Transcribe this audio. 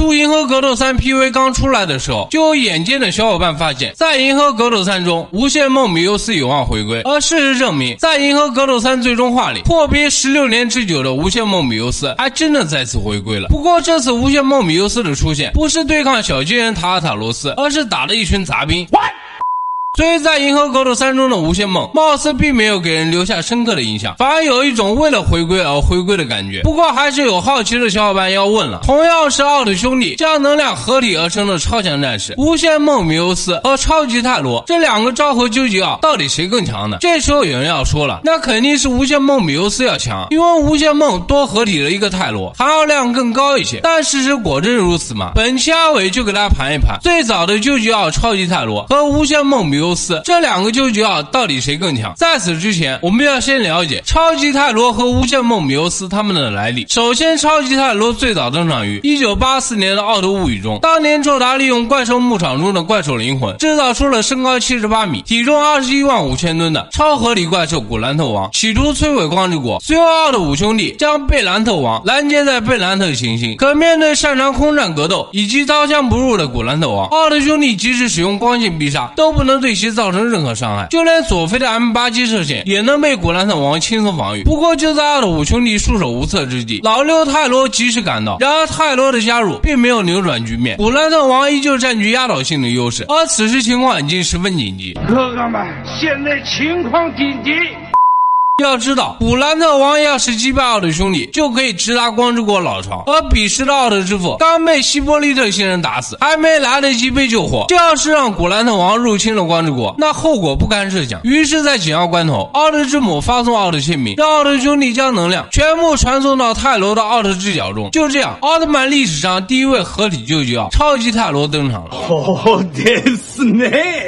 出《银河格斗三》PV 刚出来的时候，就有眼尖的小伙伴发现，在《银河格斗三》中，无限梦比优斯有望回归。而事实证明，在《银河格斗三》最终话里，破冰十六年之久的无限梦比优斯还真的再次回归了。不过，这次无限梦比优斯的出现，不是对抗小巨人塔尔塔罗斯，而是打了一群杂兵。以在《银河格斗三》中的无限梦，貌似并没有给人留下深刻的印象，反而有一种为了回归而回归的感觉。不过，还是有好奇的小伙伴要问了：同样是奥特兄弟将能量合体而成的超强战士，无限梦米欧斯和超级泰罗这两个昭和究极奥，到底谁更强呢？这时候有人要说了，那肯定是无限梦米欧斯要强，因为无限梦多合体了一个泰罗，含药量更高一些。但事实果真如此吗？本期阿伟就给大家盘一盘最早的究极奥超级泰罗和无限梦米。尤斯这两个究极奥到底谁更强？在此之前，我们要先了解超级泰罗和无限梦米尤斯他们的来历。首先，超级泰罗最早登场于一九八四年的《奥特物语》中。当年，宙达利用怪兽牧场中的怪兽灵魂，制造出了身高七十八米、体重二十一万五千吨的超合理怪兽古兰特王，企图摧毁光之国。随后，奥特五兄弟将贝兰特王拦截在贝兰特行星。可面对擅长空战格斗以及刀枪不入的古兰特王，奥特兄弟即使使用光线必杀，都不能对。对其造成任何伤害，就连佐菲的 M 八机射线也能被古兰特王轻松防御。不过就在奥特五兄弟束手无策之际，老六泰罗及时赶到。然而泰罗的加入并没有扭转局面，古兰特王依旧占据压倒性的优势。而此时情况已经十分紧急，哥哥们，现在情况紧急。要知道，古兰特王要是击败奥特兄弟，就可以直达光之国老巢。而彼时的奥特之父刚被希波利特星人打死，还没来得及被救活。这要是让古兰特王入侵了光之国，那后果不堪设想。于是，在紧要关头，奥特之母发送奥特签名，让奥特兄弟将能量全部传送到泰罗的奥特之角中。就这样，奥特曼历史上第一位合体救急奥超级泰罗登场了。好的是呢。